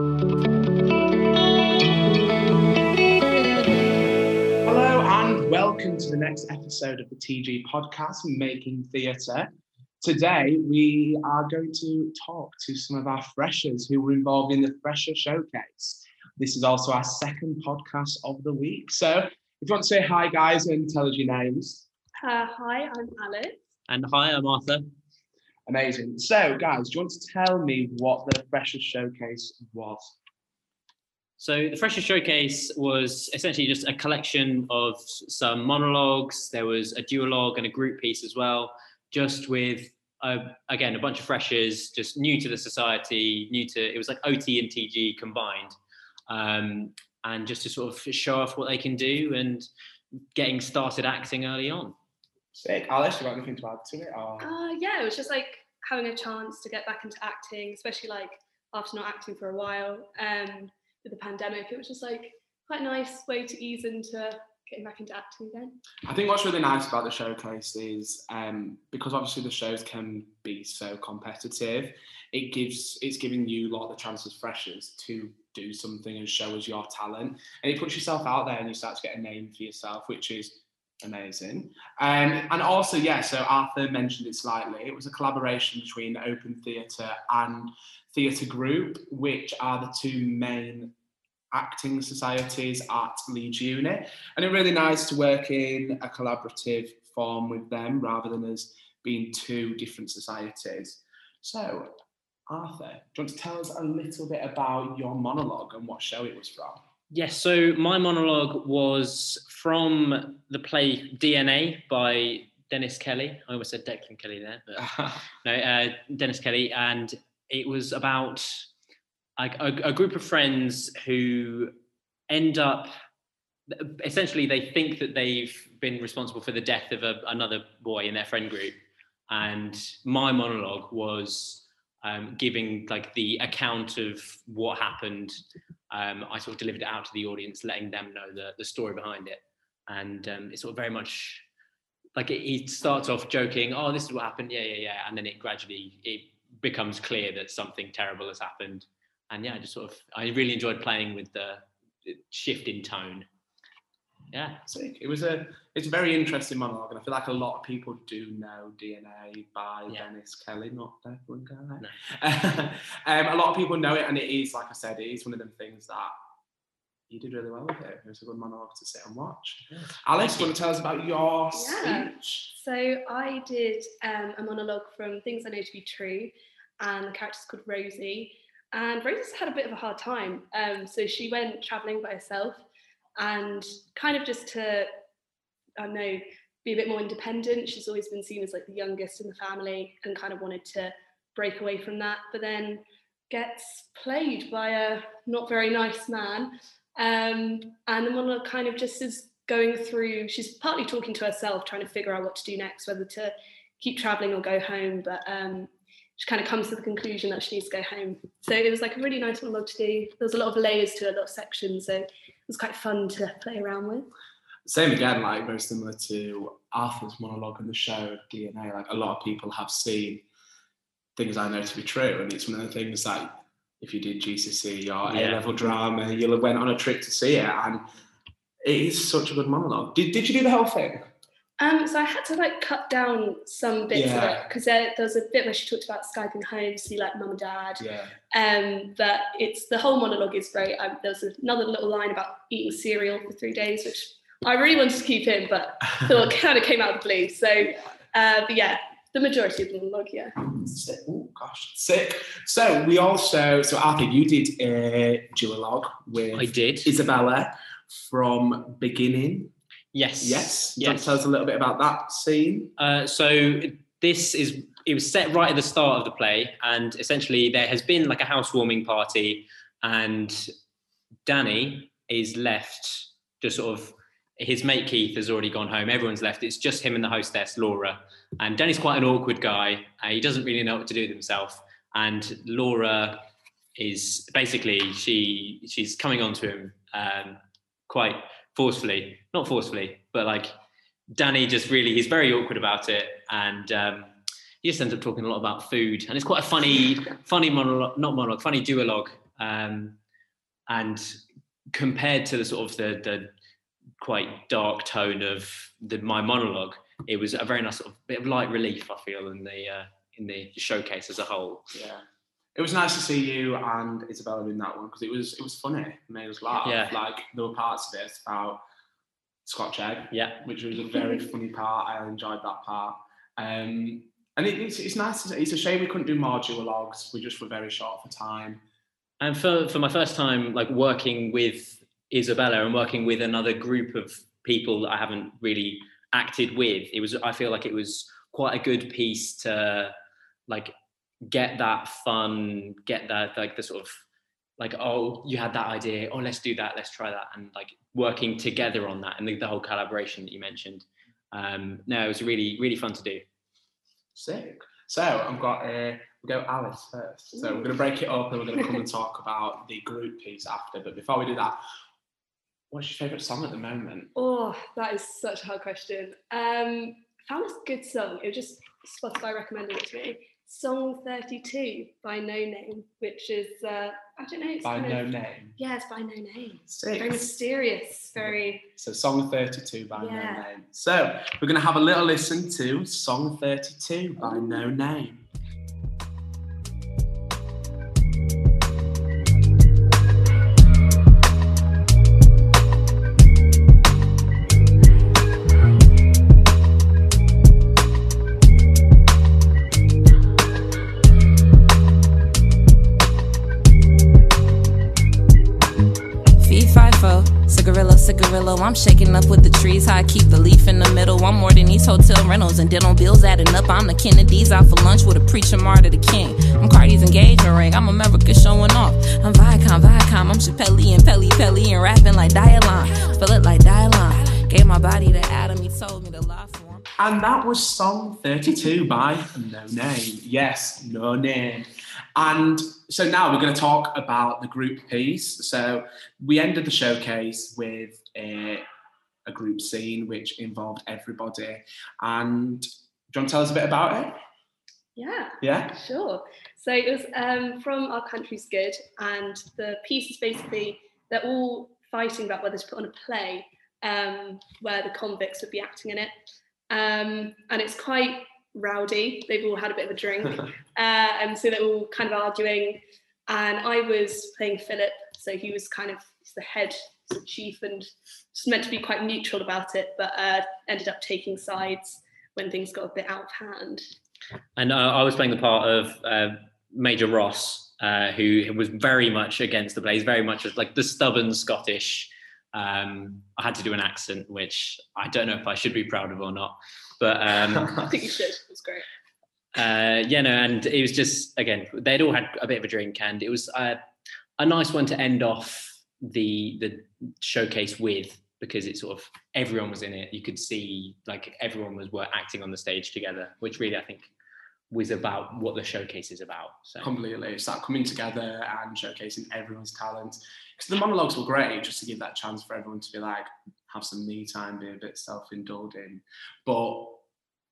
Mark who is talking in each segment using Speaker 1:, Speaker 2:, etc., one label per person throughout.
Speaker 1: Hello and welcome to the next episode of the TG podcast, Making Theatre. Today we are going to talk to some of our freshers who were involved in the Fresher Showcase. This is also our second podcast of the week. So if you want to say hi, guys, and tell us your names.
Speaker 2: Uh, hi, I'm Alice.
Speaker 3: And hi, I'm Arthur.
Speaker 1: Amazing. So, guys, do you want to tell me what the Fresher Showcase was?
Speaker 3: So the Fresher Showcase was essentially just a collection of some monologues. There was a duologue and a group piece as well, just with uh, again a bunch of freshers, just new to the society, new to it was like OT and TG combined, um, and just to sort of show off what they can do and getting started acting early on.
Speaker 1: Sick. Alice, do you have anything to add to it? Or...
Speaker 2: Uh, yeah, it was just like having a chance to get back into acting, especially like after not acting for a while. Um, with the pandemic, it was just like quite a nice way to ease into getting back into acting again.
Speaker 1: I think what's really nice about the showcase is um, because obviously the shows can be so competitive, it gives it's giving you a lot of the chances freshers to do something and show us your talent, and it puts yourself out there and you start to get a name for yourself, which is amazing. Um, and also, yeah, so Arthur mentioned it slightly. It was a collaboration between Open Theatre and Theatre Group, which are the two main acting societies at Leeds Uni. And it's really nice to work in a collaborative form with them rather than as being two different societies. So, Arthur, do you want to tell us a little bit about your monologue and what show it was from?
Speaker 3: Yes, so my monologue was from the play DNA by Dennis Kelly. I almost said Declan Kelly there, but no, uh, Dennis Kelly, and it was about like a, a group of friends who end up essentially they think that they've been responsible for the death of a, another boy in their friend group and my monologue was um, giving like the account of what happened um, i sort of delivered it out to the audience letting them know the, the story behind it. And um, it's sort of very much like it, he starts off joking oh this is what happened. Yeah yeah yeah. And then it gradually it becomes clear that something terrible has happened. And yeah, I just sort of I really enjoyed playing with the shift in tone. Yeah,
Speaker 1: Sick. it was a it's a very interesting monologue, and I feel like a lot of people do know DNA by yeah. Dennis Kelly, not Declan Kelly. No. um, a lot of people know it, and it is like I said, it is one of them things that you did really well with it. It was a good monologue to sit and watch. Yeah. Alice, you want to tell us about your yeah. speech?
Speaker 2: So I did um, a monologue from Things I Know to Be True, and the character's called Rosie. And Rosie's had a bit of a hard time. Um, so she went traveling by herself and kind of just to, I don't know, be a bit more independent. She's always been seen as like the youngest in the family and kind of wanted to break away from that, but then gets played by a not very nice man. Um, and the monologue kind of just is going through, she's partly talking to herself, trying to figure out what to do next, whether to keep traveling or go home. But um, she kind of comes to the conclusion that she needs to go home. So it was like a really nice monologue to do. There was a lot of layers to it, a lot of sections, so was quite fun to play around with.
Speaker 1: Same again, like very similar to Arthur's monologue in the show DNA. Like a lot of people have seen things I know to be true, and it's one of the things that if you did GCSE or yeah. A level drama, you'll have went on a trip to see it, and it is such a good monologue. Did, did you do the whole thing?
Speaker 2: Um, so I had to like cut down some bits yeah. of it because there, there, was a bit where she talked about Skyping home, to see like mum and dad.
Speaker 1: Yeah.
Speaker 2: Um, but it's the whole monologue is great. Um, there was another little line about eating cereal for three days, which I really wanted to keep in, but thought kind of came out of the blue. So, uh, but yeah, the majority of the monologue, yeah.
Speaker 1: Sick. Oh gosh, sick. So we also, so Arthur, you did a duologue with
Speaker 3: I did
Speaker 1: Isabella from beginning
Speaker 3: Yes.
Speaker 1: Yes. Yes. Tell us a little bit about that scene.
Speaker 3: Uh, so this is it was set right at the start of the play, and essentially there has been like a housewarming party, and Danny is left just sort of his mate Keith has already gone home. Everyone's left. It's just him and the hostess Laura, and Danny's quite an awkward guy. Uh, he doesn't really know what to do with himself, and Laura is basically she she's coming on to him um, quite forcefully, not forcefully, but like Danny just really, he's very awkward about it. And um, he just ends up talking a lot about food. And it's quite a funny, funny monologue, not monologue, funny duologue. Um, and compared to the sort of the, the quite dark tone of the, my monologue, it was a very nice sort of bit of light relief. I feel in the uh, in the showcase as a whole.
Speaker 1: Yeah, it was nice to see you and Isabella in that one because it was it was funny. It made us laugh.
Speaker 3: Yeah.
Speaker 1: Like there were parts of it about Scotch egg,
Speaker 3: Yeah,
Speaker 1: which was a very funny part. I enjoyed that part. Um, and it, it's, it's nice. To, it's a shame we couldn't do more duologues. We just were very short for time.
Speaker 3: and for for my first time like working with Isabella and working with another group of people that I haven't really acted with, it was I feel like it was quite a good piece to like get that fun, get that like the sort of like oh you had that idea, oh let's do that, let's try that, and like working together on that and the, the whole collaboration that you mentioned. Um, no, it was really really fun to do.
Speaker 1: Sick. So I've got uh, we'll go Alice first. So we're going to break it up and we're going to come and talk about the group piece after. But before we do that, what's your favourite song at the moment?
Speaker 2: Oh, that is such a hard question. Um, found this good song. It was just Spotify recommended it to me. Song 32 by Noname, which is uh, I don't know. It's
Speaker 1: By
Speaker 2: kind
Speaker 1: No
Speaker 2: of,
Speaker 1: Name.
Speaker 2: Yeah, it's by Noname. Very mysterious. Very.
Speaker 1: So song 32 by
Speaker 2: Yeah.
Speaker 1: Noname. So we're going to have a little listen to song 32 by
Speaker 4: Noname. Cigarillo, cigarillo. I'm shaking up with the trees. How I keep the leaf in the middle. I'm more than these hotel rentals and dental bills adding up. I'm the Kennedys out for lunch with a preacher martyr the king. I'm Cardi's engagement ring. I'm America showing off. I'm Viacom, Viacom. I'm Chappelle and Pelle Pelle and rapping like Dialon. Spell it like Dialon. Gave my body to Adam. He told me to lie for him.
Speaker 1: And that was song 32 by Noname. Yes, Noname. And so now we're going to talk about the group piece. So we ended the showcase with a, a group scene which involved everybody. And do you want to tell us a bit about it?
Speaker 2: Yeah.
Speaker 1: Yeah?
Speaker 2: Sure. So it was um, from Our Country's Good, and the piece is basically they're all fighting about whether to put on a play um, where the convicts would be acting in it. Um, and it's quite rowdy. They've all had a bit of a drink. uh, and so they're all kind of arguing. And I was playing Philip, so he was kind of the head, the chief, and just meant to be quite neutral about it, but uh, ended up taking sides when things got a bit out of hand.
Speaker 3: And uh, I was playing the part of uh, Major Ross, uh, who was very much against the. He's very much like the stubborn Scottish. Um, I had to do an accent, which I don't know if I should be proud of or not. But um,
Speaker 2: I think you should. It was great.
Speaker 3: uh, yeah, no, and it was just again they'd all had a bit of a drink, and it was uh, a nice one to end off the the showcase with because it sort of everyone was in it. You could see like everyone was were acting on the stage together, which really I think was about what the showcase is about. So
Speaker 1: Completely. It's that coming together and showcasing everyone's talent. Because the monologues were great, just to give that chance for everyone to be like, have some me time, be a bit self-indulging. But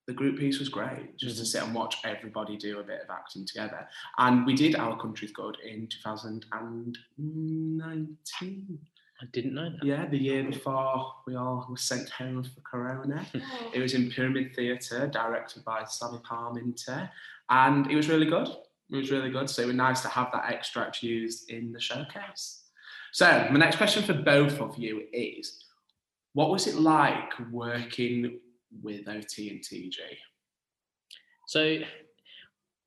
Speaker 1: the group piece was great, just to mm-hmm. sit and watch everybody do a bit of acting together. And we did Our Country's Good in 2019.
Speaker 3: I didn't know that.
Speaker 1: Yeah, the year before we all were sent home for Corona. Oh. It was in Pyramid Theatre, directed by Sammy Parminter, and it was really good. It was really good. So it was nice to have that extract used in the showcase. So my next question for both of you is, what was it like working with OT and TG?
Speaker 3: So,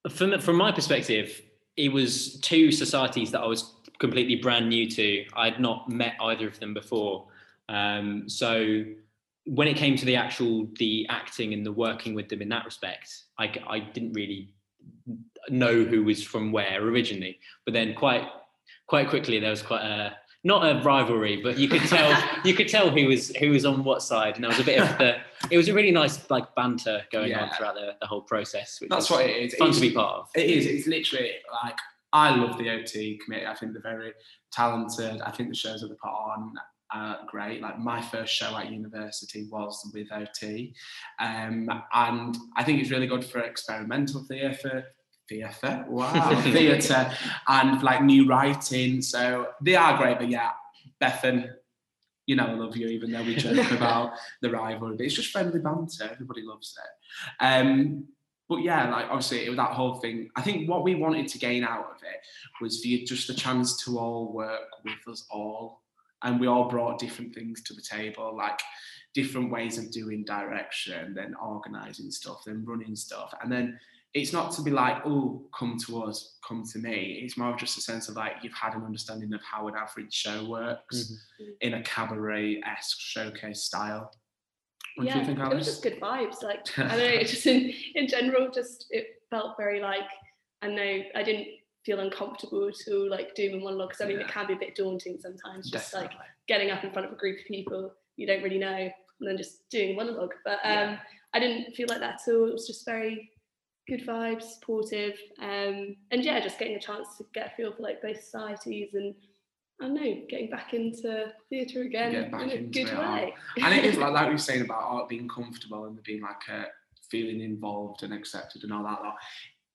Speaker 3: from from my perspective, it was two societies that I was completely brand new to. I'd not met either of them before. Um, so, when it came to the actual the acting and the working with them in that respect, I, I didn't really know who was from where originally. But then quite quite quickly there was quite a not a rivalry, but you could tell you could tell who was who was on what side, and there was a bit of the. It was a really nice like banter going on throughout the, the whole process. Which
Speaker 1: That's what it is.
Speaker 3: fun
Speaker 1: It's-
Speaker 3: to be part of.
Speaker 1: It is. It's literally like I love the OT committee. I think they're very talented. I think the shows that they put on are great. Like my first show at university was with OT, um, and I think it's really good for experimental theatre, theatre. Wow, theatre and like new writing. So they are great, but yeah, Bethan, you know I love you, even though we joke about the rivalry. But it's just friendly banter. Everybody loves it. Um, but yeah, like obviously it was that whole thing. I think what we wanted to gain out of it was you just the chance to all work with us all, and we all brought different things to the table, like different ways of doing direction, then organising stuff, then running stuff, and then it's not to be like, oh, come to us, come to me. It's more of just a sense of like you've had an understanding of how an average show works mm-hmm. in a cabaret esque showcase style.
Speaker 2: Yeah, think, it was just good vibes. Like I don't know, it just in in general, just it felt very like I know I didn't feel uncomfortable to like do my monologue because I mean yeah. it can be a bit daunting sometimes. Just Definitely. like getting up in front of a group of people you don't really know and then just doing a monologue. But um, yeah. I didn't feel like that at all. It was just very good vibes, supportive, um, and yeah, just getting a chance to get a feel for like both societies and I don't know, getting back into theatre again in a good way.
Speaker 1: and it is like like we were saying about art being comfortable and being like a feeling involved and accepted and all that. Like,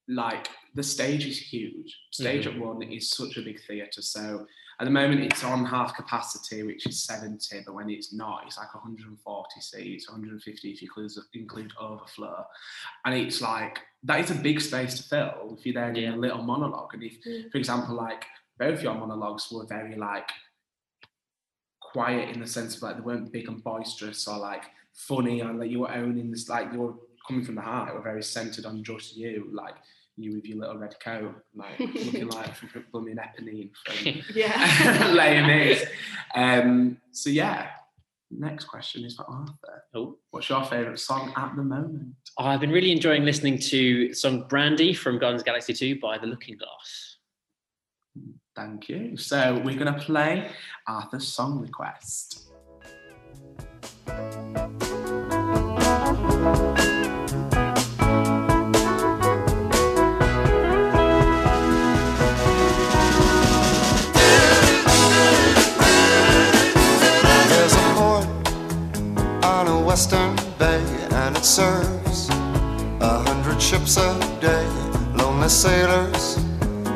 Speaker 1: like the stage is huge. Stage mm-hmm. at one is such a big theatre. So at the moment it's on half capacity, which is 70, but when it's not, it's like 140 seats, 150 if you include, include overflow. And it's like that is a big space to fill if you're there yeah. a little monologue. And if, mm. for example, like both your monologues were very like quiet in the sense of like they weren't big and boisterous or like funny and like you were owning this like you were coming from the heart. They were very centered on just you, like you with your little red coat, like looking like from blooming Eponine from yeah. Les Um, so yeah, next question is for Arthur. Oh. What's your favourite song at the moment?
Speaker 3: I've been really enjoying listening to the song Brandy from Guardians Galaxy 2 by The Looking Glass.
Speaker 1: Thank you. So we're going to play Arthur's song request. On a western Bay and it serves a hundred ships a day. Lonely sailors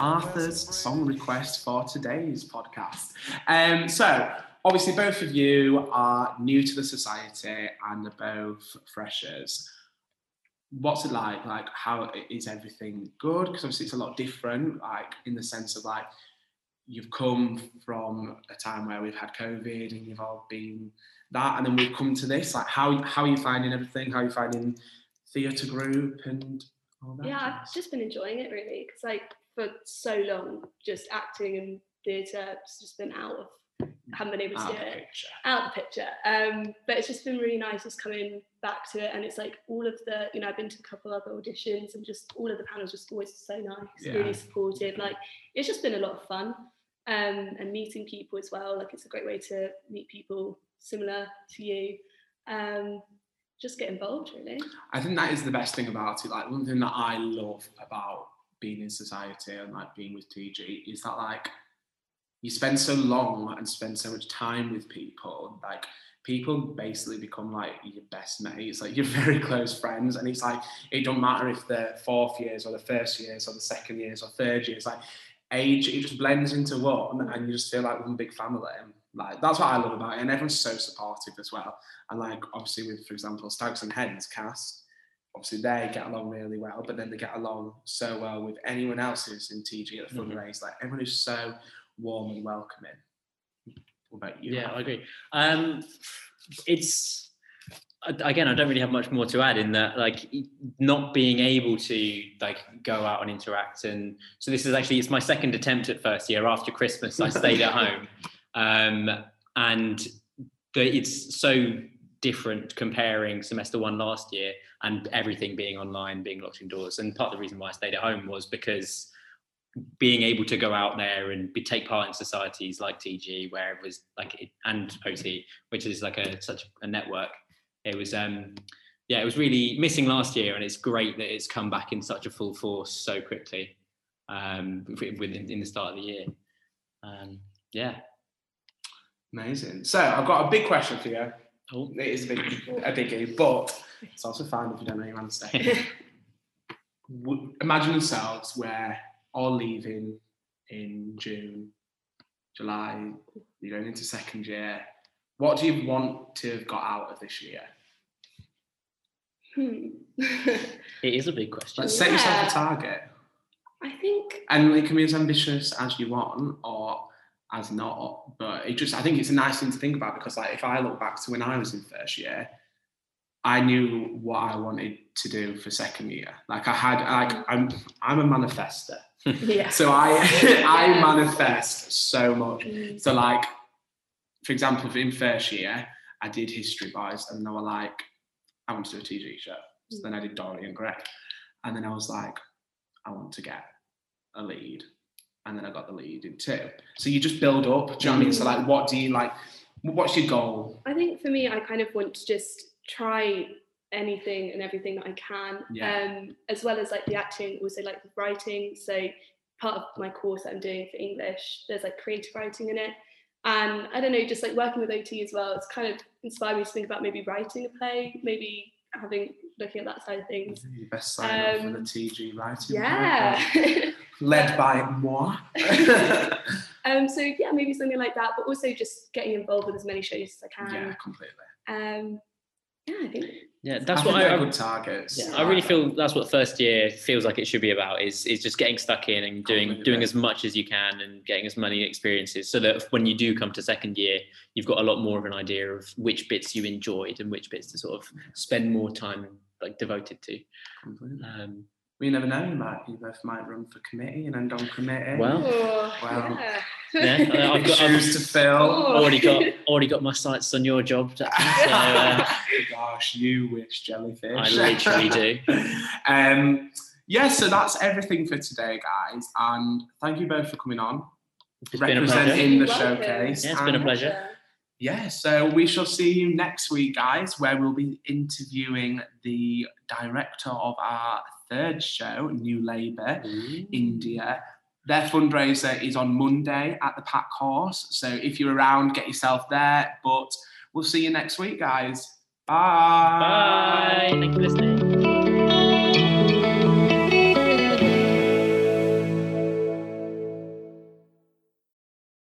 Speaker 1: Arthur's song request for today's podcast. Um, so, obviously, both of you are new to the society and are both freshers. What's it like? Like, how is everything good? Because obviously, it's a lot different, like, in the sense of like, you've come from a time where we've had COVID and you've all been that, and then we've come to this. Like, how, how are you finding everything? How are you finding theatre group and all that?
Speaker 2: Yeah, I've just been enjoying it really because, like, for so long, just acting and theatre, it's just been out of haven't been able to
Speaker 1: out do it
Speaker 2: picture. out the picture. Um, but it's just been really nice just coming back to it, and it's like all of the you know I've been to a couple other auditions, and just all of the panels just always so nice, yeah. really supportive. Like it's just been a lot of fun, um, and meeting people as well. Like it's a great way to meet people similar to you. Um, just get involved, really.
Speaker 1: I think that is the best thing about it. Like one thing that I love about being in society and like being with TG is that like you spend so long and spend so much time with people, like people basically become like your best mates, like your very close friends. And it's like it don't matter if they're fourth years or the first years or the second years or third years, like age, it just blends into one and you just feel like one big family. Like that's what I love about it. And everyone's so supportive as well. And like obviously with, for example, Stags and Hens cast, obviously they get along really well, but then they get along so well with anyone else who's in TG at the fundraise. Mm-hmm. Like everyone is so warm and welcoming. What about you?
Speaker 3: Yeah, I agree. Um, it's again, I don't really have much more to add in that, like not being able to like go out and interact. And so this is actually it's my second attempt at first year. After Christmas, I stayed at home, um, and the, it's so different comparing semester one last year and everything being online, being locked indoors. And part of the reason why I stayed at home was because being able to go out there and be, take part in societies like TG, where it was like it, and OT, which is like a such a network. It was um yeah, it was really missing last year, and it's great that it's come back in such a full force so quickly um, within in the start of the year. Um, yeah,
Speaker 1: amazing. So I've got a big question for you.
Speaker 3: Oh.
Speaker 1: It is a big, a biggie, but it's also fine if you don't know your answer. Imagine yourselves where all leaving in June, July, you're going into second year. What do you want to have got out of this year?
Speaker 2: Hmm.
Speaker 3: it is a big question.
Speaker 1: Let's set yourself a target.
Speaker 2: I think.
Speaker 1: And it can be as ambitious as you want or as not. But it just I think it's a nice thing to think about because like if I look back to when I was in first year, I knew what I wanted to do for second year. Like I had like I'm I'm a manifester.
Speaker 2: yeah.
Speaker 1: So I I manifest so much.
Speaker 2: Mm.
Speaker 1: So like, for example, in first year, I did history boys, and they were like, I want to do a TG show. So then I did Dorian Gray, and then I was like, I want to get a lead, and then I got the lead in two. So you just build up. Do you know what I mean? So like, what do you like? What's your goal?
Speaker 2: I think for me, I kind of want to just try anything and everything that I can,
Speaker 1: Yeah.
Speaker 2: um, as well as like the acting, also like the writing. So part of my course that I'm doing for English, there's like creative writing in it. And I don't know, just like working with OT as well, it's kind of inspired me to think about maybe writing a play, maybe having looking at that side of things.
Speaker 1: Best sign up for the
Speaker 2: Um,
Speaker 1: TG writing.
Speaker 2: Yeah.
Speaker 1: Led by moi.
Speaker 2: um, so yeah, maybe something like that, but also just getting involved with as many shows as I can.
Speaker 1: yeah, completely.
Speaker 2: Um, yeah, I think
Speaker 3: Yeah, that's
Speaker 1: I
Speaker 3: what I,
Speaker 1: they're
Speaker 3: I
Speaker 1: targets.
Speaker 3: Yeah, I really feel that's what first year feels like it should be about is is just getting stuck in and doing
Speaker 1: Completely.
Speaker 3: doing as much as you can and getting as many experiences so that when you do come to second year you've got a lot more of an idea of which bits you enjoyed and which bits to sort of spend more time like devoted to.
Speaker 1: Completely.
Speaker 3: Um,
Speaker 1: We never know. You might you both might run for committee and end on committee.
Speaker 3: Well,
Speaker 2: oh,
Speaker 1: Wow.
Speaker 2: yeah.
Speaker 3: yeah, I've got
Speaker 1: shoes to fill.
Speaker 2: Oh.
Speaker 3: already got already got my sights on your job. Jackson, So, uh,
Speaker 1: Gosh, you wish jellyfish.
Speaker 3: I literally do.
Speaker 1: um, yeah, so that's everything for today, guys. And thank you both for coming on,
Speaker 3: It's been a pleasure.
Speaker 1: representing the
Speaker 2: Welcome.
Speaker 1: showcase.
Speaker 3: Yeah, it's been a pleasure.
Speaker 1: Yeah, so we shall see you next week, guys, where we'll be interviewing the director of our third show, New Labour, India. Their fundraiser is on Monday at the Pack Horse. So if you're around, get yourself there. But we'll see you next week, guys. Bye.
Speaker 3: Bye. Thank you for listening.